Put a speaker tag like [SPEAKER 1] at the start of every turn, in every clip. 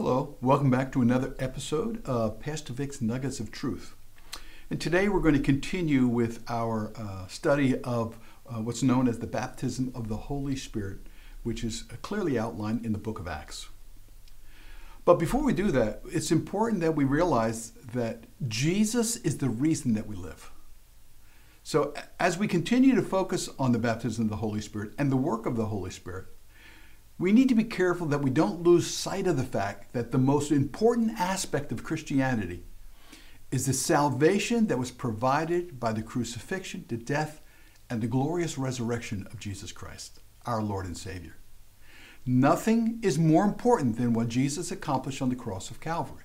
[SPEAKER 1] Hello, welcome back to another episode of Pastor Vic's Nuggets of Truth. And today we're going to continue with our uh, study of uh, what's known as the baptism of the Holy Spirit, which is clearly outlined in the book of Acts. But before we do that, it's important that we realize that Jesus is the reason that we live. So, as we continue to focus on the baptism of the Holy Spirit and the work of the Holy Spirit, we need to be careful that we don't lose sight of the fact that the most important aspect of Christianity is the salvation that was provided by the crucifixion, the death, and the glorious resurrection of Jesus Christ, our Lord and Savior. Nothing is more important than what Jesus accomplished on the cross of Calvary.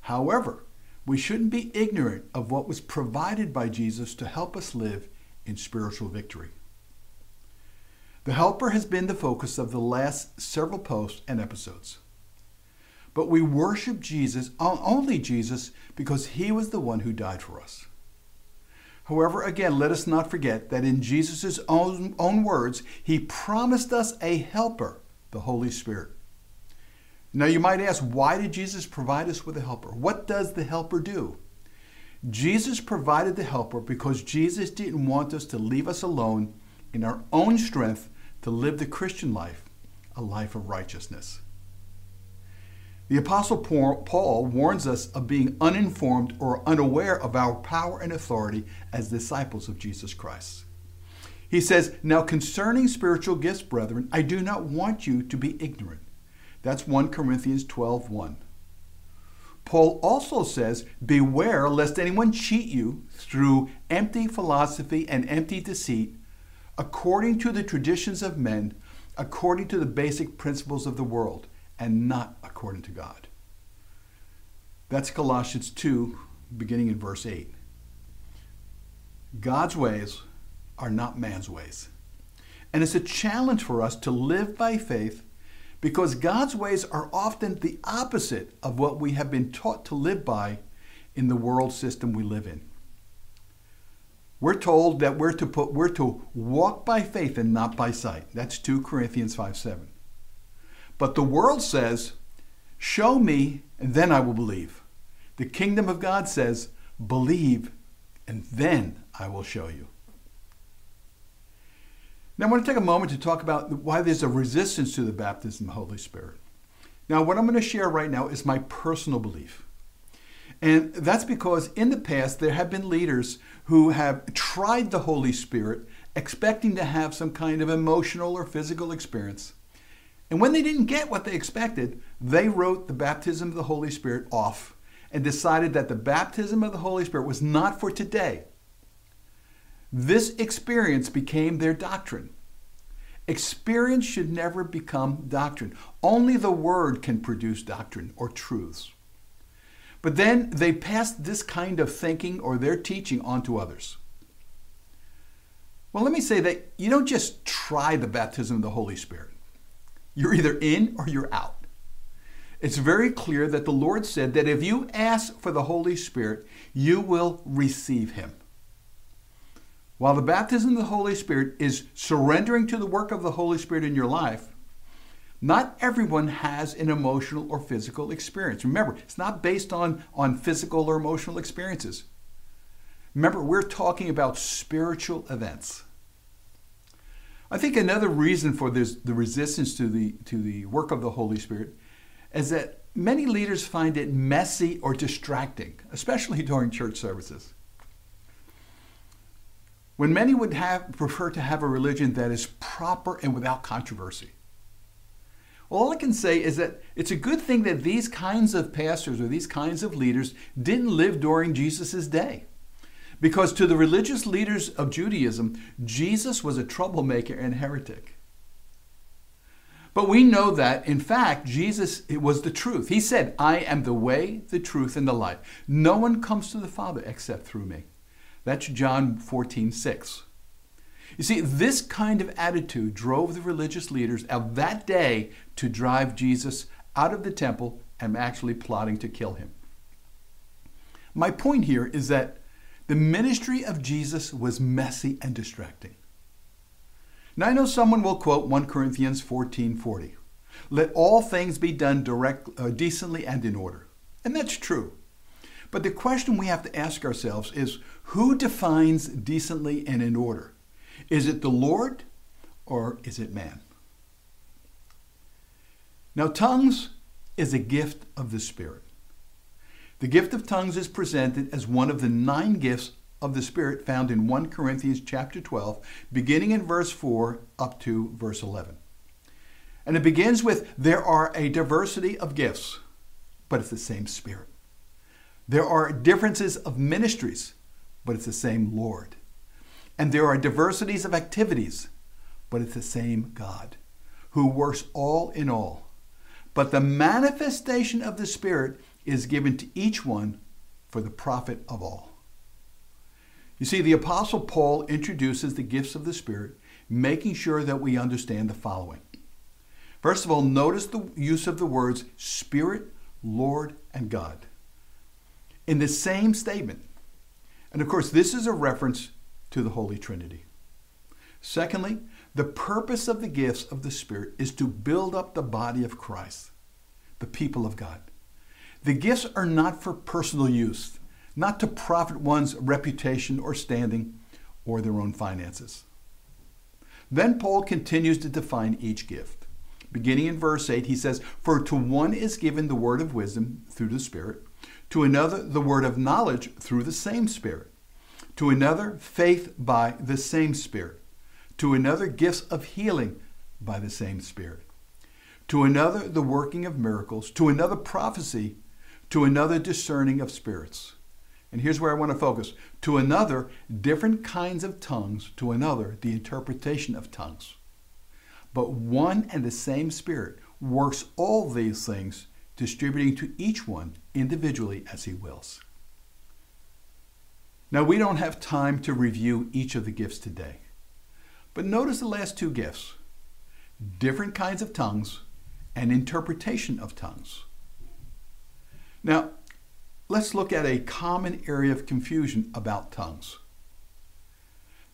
[SPEAKER 1] However, we shouldn't be ignorant of what was provided by Jesus to help us live in spiritual victory. The Helper has been the focus of the last several posts and episodes. But we worship Jesus, only Jesus, because he was the one who died for us. However, again, let us not forget that in Jesus' own, own words, he promised us a helper, the Holy Spirit. Now, you might ask, why did Jesus provide us with a helper? What does the helper do? Jesus provided the helper because Jesus didn't want us to leave us alone in our own strength to live the Christian life, a life of righteousness. The Apostle Paul warns us of being uninformed or unaware of our power and authority as disciples of Jesus Christ. He says, Now concerning spiritual gifts, brethren, I do not want you to be ignorant. That's 1 Corinthians 12 1. Paul also says, Beware lest anyone cheat you through empty philosophy and empty deceit according to the traditions of men, according to the basic principles of the world, and not according to God. That's Colossians 2, beginning in verse 8. God's ways are not man's ways. And it's a challenge for us to live by faith because God's ways are often the opposite of what we have been taught to live by in the world system we live in. We're told that we're to put we're to walk by faith and not by sight. That's 2 Corinthians 5 7. But the world says, Show me, and then I will believe. The kingdom of God says, Believe, and then I will show you. Now, I want to take a moment to talk about why there's a resistance to the baptism of the Holy Spirit. Now, what I'm going to share right now is my personal belief. And that's because in the past there have been leaders who have tried the Holy Spirit expecting to have some kind of emotional or physical experience. And when they didn't get what they expected, they wrote the baptism of the Holy Spirit off and decided that the baptism of the Holy Spirit was not for today. This experience became their doctrine. Experience should never become doctrine. Only the Word can produce doctrine or truths. But then they passed this kind of thinking or their teaching on to others. Well, let me say that you don't just try the baptism of the Holy Spirit. You're either in or you're out. It's very clear that the Lord said that if you ask for the Holy Spirit, you will receive him. While the baptism of the Holy Spirit is surrendering to the work of the Holy Spirit in your life, not everyone has an emotional or physical experience. Remember, it's not based on, on physical or emotional experiences. Remember, we're talking about spiritual events. I think another reason for this, the resistance to the, to the work of the Holy Spirit is that many leaders find it messy or distracting, especially during church services. When many would have, prefer to have a religion that is proper and without controversy. All I can say is that it's a good thing that these kinds of pastors or these kinds of leaders didn't live during Jesus' day. Because to the religious leaders of Judaism, Jesus was a troublemaker and heretic. But we know that, in fact, Jesus was the truth. He said, I am the way, the truth, and the life. No one comes to the Father except through me. That's John 14, 6. You see, this kind of attitude drove the religious leaders of that day to drive Jesus out of the temple and actually plotting to kill him. My point here is that the ministry of Jesus was messy and distracting. Now I know someone will quote 1 Corinthians 14:40. Let all things be done direct, uh, decently and in order. And that's true. But the question we have to ask ourselves is who defines decently and in order? Is it the Lord or is it man? Now, tongues is a gift of the Spirit. The gift of tongues is presented as one of the nine gifts of the Spirit found in 1 Corinthians chapter 12, beginning in verse 4 up to verse 11. And it begins with there are a diversity of gifts, but it's the same Spirit. There are differences of ministries, but it's the same Lord. And there are diversities of activities, but it's the same God who works all in all but the manifestation of the Spirit is given to each one for the profit of all. You see, the Apostle Paul introduces the gifts of the Spirit, making sure that we understand the following. First of all, notice the use of the words Spirit, Lord, and God in the same statement. And of course, this is a reference to the Holy Trinity. Secondly, the purpose of the gifts of the Spirit is to build up the body of Christ, the people of God. The gifts are not for personal use, not to profit one's reputation or standing or their own finances. Then Paul continues to define each gift. Beginning in verse 8, he says, For to one is given the word of wisdom through the Spirit, to another the word of knowledge through the same Spirit, to another faith by the same Spirit to another gifts of healing by the same Spirit, to another the working of miracles, to another prophecy, to another discerning of spirits. And here's where I want to focus to another, different kinds of tongues, to another, the interpretation of tongues. But one and the same Spirit works all these things, distributing to each one individually as he wills. Now, we don't have time to review each of the gifts today. But notice the last two gifts different kinds of tongues and interpretation of tongues. Now, let's look at a common area of confusion about tongues.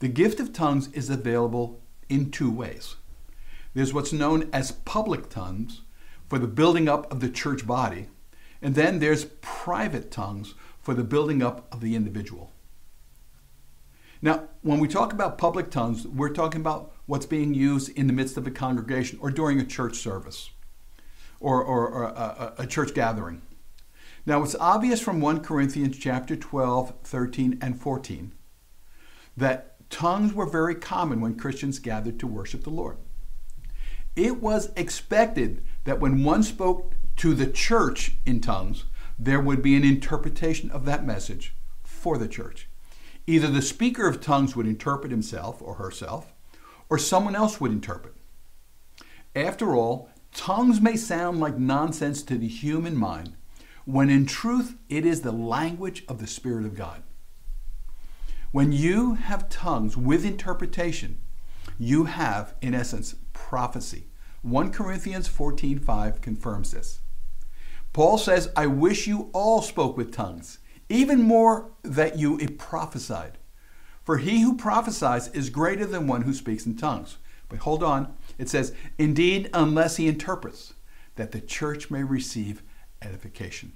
[SPEAKER 1] The gift of tongues is available in two ways. There's what's known as public tongues for the building up of the church body, and then there's private tongues for the building up of the individual. Now, when we talk about public tongues, we're talking about what's being used in the midst of a congregation or during a church service or, or, or a, a, church gathering. Now, it's obvious from 1 Corinthians chapter 12, 13, and 14 that tongues were very common when Christians gathered to worship the Lord. It was expected that when one spoke to the church in tongues, there would be an interpretation of that message for the church. Either the speaker of tongues would interpret himself or herself, or someone else would interpret. After all, tongues may sound like nonsense to the human mind, when in truth it is the language of the Spirit of God. When you have tongues with interpretation, you have, in essence, prophecy. 1 Corinthians 14:5 confirms this. Paul says, "I wish you all spoke with tongues, even more that you prophesied. For he who prophesies is greater than one who speaks in tongues. But hold on, it says, Indeed, unless he interprets, that the church may receive edification.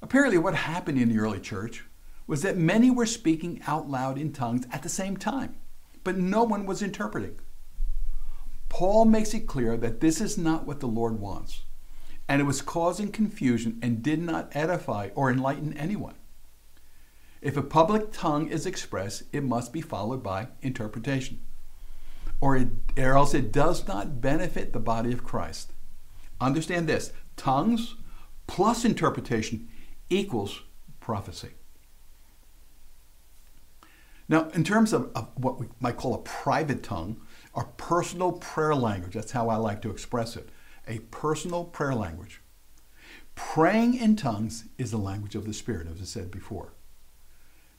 [SPEAKER 1] Apparently, what happened in the early church was that many were speaking out loud in tongues at the same time, but no one was interpreting. Paul makes it clear that this is not what the Lord wants and it was causing confusion and did not edify or enlighten anyone. If a public tongue is expressed, it must be followed by interpretation, or, it, or else it does not benefit the body of Christ. Understand this tongues plus interpretation equals prophecy. Now, in terms of, of, what we might call a private tongue, our personal prayer language, that's how I like to express it a personal prayer language. Praying in tongues is the language of the Spirit, as I said before.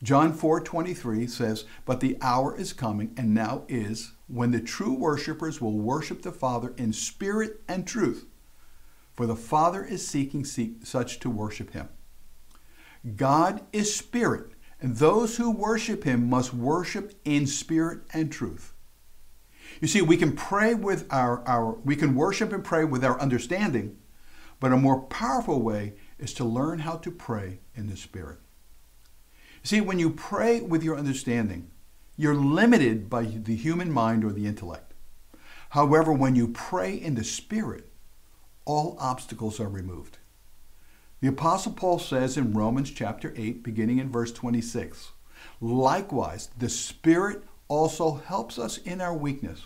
[SPEAKER 1] John 4:23 says, "But the hour is coming and now is when the true worshipers will worship the Father in spirit and truth, for the Father is seeking such to worship him." God is spirit, and those who worship him must worship in spirit and truth. You see, we can pray with our, our we can worship and pray with our understanding, but a more powerful way is to learn how to pray in the Spirit. See, when you pray with your understanding, you're limited by the human mind or the intellect. However, when you pray in the Spirit, all obstacles are removed. The Apostle Paul says in Romans chapter 8, beginning in verse 26, Likewise, the Spirit also helps us in our weakness.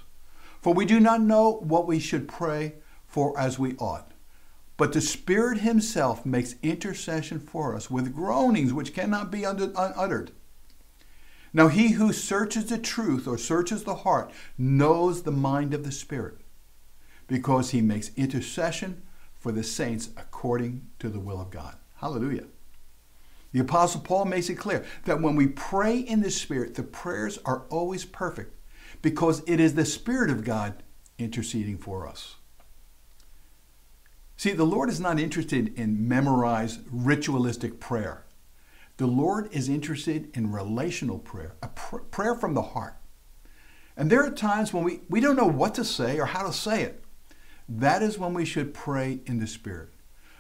[SPEAKER 1] For we do not know what we should pray for as we ought. But the Spirit Himself makes intercession for us with groanings which cannot be uttered. Now, He who searches the truth or searches the heart knows the mind of the Spirit, because He makes intercession for the saints according to the will of God. Hallelujah. The Apostle Paul makes it clear that when we pray in the Spirit, the prayers are always perfect because it is the Spirit of God interceding for us. See, the Lord is not interested in memorized ritualistic prayer. The Lord is interested in relational prayer, a pr- prayer from the heart. And there are times when we, we don't know what to say or how to say it. That is when we should pray in the Spirit.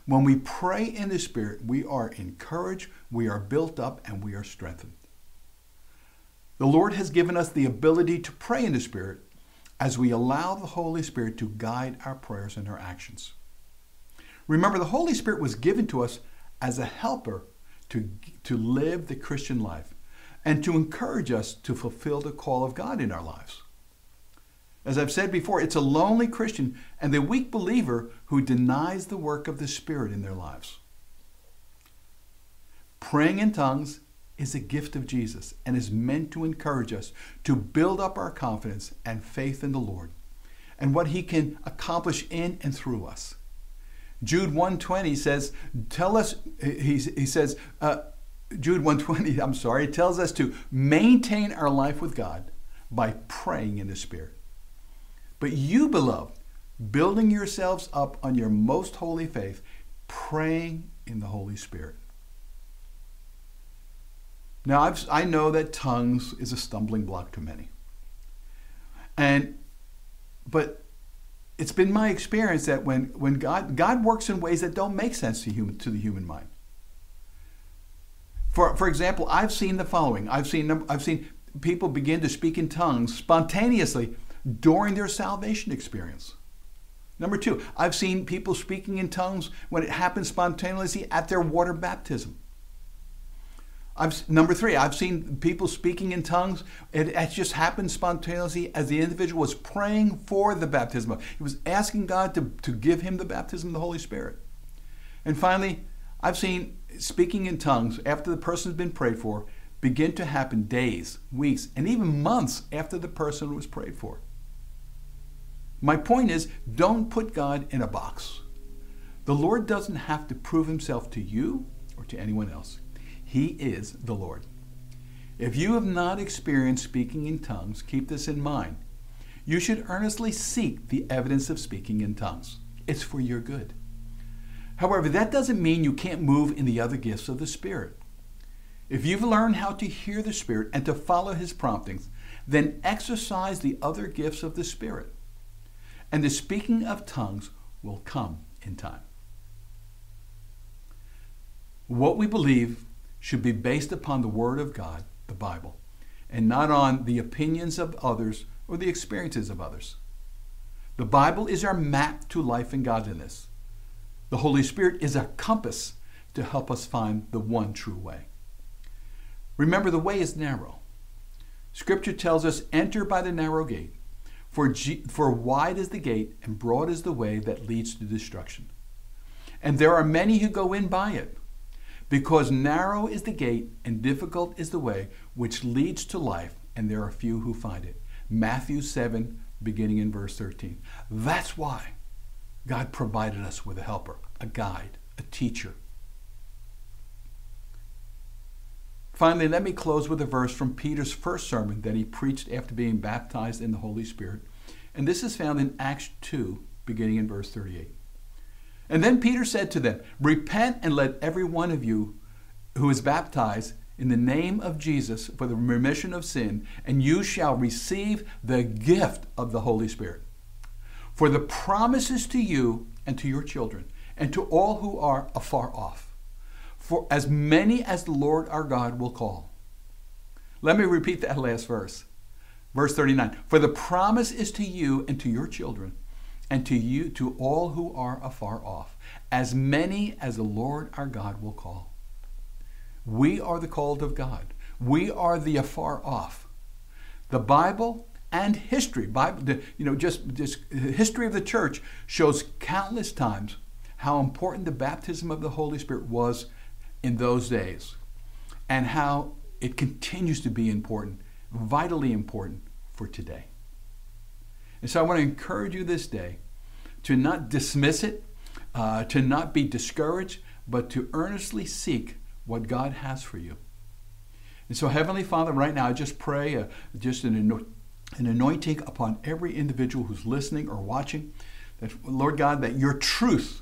[SPEAKER 1] When we pray in the Spirit, we are encouraged, we are built up, and we are strengthened. The Lord has given us the ability to pray in the Spirit as we allow the Holy Spirit to guide our prayers and our actions. Remember, the Holy Spirit was given to us as a helper to, to live the Christian life and to encourage us to fulfill the call of God in our lives. As I've said before, it's a lonely Christian and the weak believer who denies the work of the Spirit in their lives. Praying in tongues is a gift of Jesus and is meant to encourage us to build up our confidence and faith in the Lord and what he can accomplish in and through us. Jude 120 says, tell us, he, he says, uh, Jude 120, I'm sorry, tells us to maintain our life with God by praying in the Spirit. But you, beloved, building yourselves up on your most holy faith, praying in the Holy Spirit. Now, I've, i know that tongues is a stumbling block to many. And, but it's been my experience that when, when God, God works in ways that don't make sense to, human, to the human mind. For, for example, I've seen the following. I've seen, I've seen people begin to speak in tongues spontaneously during their salvation experience. Number two, I've seen people speaking in tongues when it happens spontaneously at their water baptism. I've, number three, I've seen people speaking in tongues. It, it just happened spontaneously as the individual was praying for the baptism. He was asking God to, to give him the baptism of the Holy Spirit. And finally, I've seen speaking in tongues after the person's been prayed for begin to happen days, weeks, and even months after the person was prayed for. My point is don't put God in a box. The Lord doesn't have to prove himself to you or to anyone else. He is the Lord. If you have not experienced speaking in tongues, keep this in mind. You should earnestly seek the evidence of speaking in tongues. It's for your good. However, that doesn't mean you can't move in the other gifts of the Spirit. If you've learned how to hear the Spirit and to follow His promptings, then exercise the other gifts of the Spirit. And the speaking of tongues will come in time. What we believe should be based upon the Word of God, the Bible, and not on the opinions of others or the experiences of others. The Bible is our map to life and godliness. The Holy Spirit is a compass to help us find the one true way. Remember, the way is narrow. Scripture tells us, enter by the narrow gate, for, G- for wide is the gate and broad is the way that leads to destruction. And there are many who go in by it. Because narrow is the gate and difficult is the way which leads to life, and there are few who find it. Matthew 7, beginning in verse 13. That's why God provided us with a helper, a guide, a teacher. Finally, let me close with a verse from Peter's first sermon that he preached after being baptized in the Holy Spirit. And this is found in Acts 2, beginning in verse 38. And then Peter said to them, Repent and let every one of you who is baptized in the name of Jesus for the remission of sin, and you shall receive the gift of the Holy Spirit. For the promises to you and to your children, and to all who are afar off, for as many as the Lord our God will call. Let me repeat that last verse. Verse 39 For the promise is to you and to your children, and to you, to all who are afar off, as many as the Lord our God will call. We are the called of God. We are the afar off. The Bible and history, Bible, you know, just, just history of the church shows countless times how important the baptism of the Holy Spirit was in those days, and how it continues to be important, vitally important for today. And so I want to encourage you this day to not dismiss it, uh, to not be discouraged, but to earnestly seek what God has for you. And so, Heavenly Father, right now, I just pray uh, just an, an anointing upon every individual who's listening or watching, that, Lord God, that your truth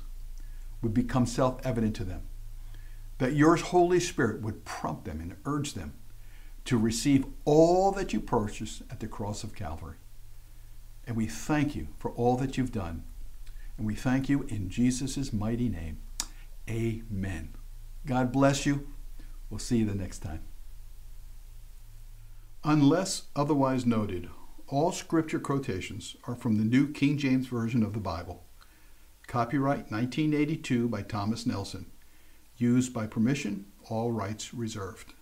[SPEAKER 1] would become self evident to them, that your Holy Spirit would prompt them and urge them to receive all that you purchased at the cross of Calvary. And we thank you for all that you've done. And we thank you in Jesus' mighty name. Amen. God bless you. We'll see you the next time. Unless otherwise noted, all scripture quotations are from the New King James Version of the Bible. Copyright 1982 by Thomas Nelson. Used by permission, all rights reserved.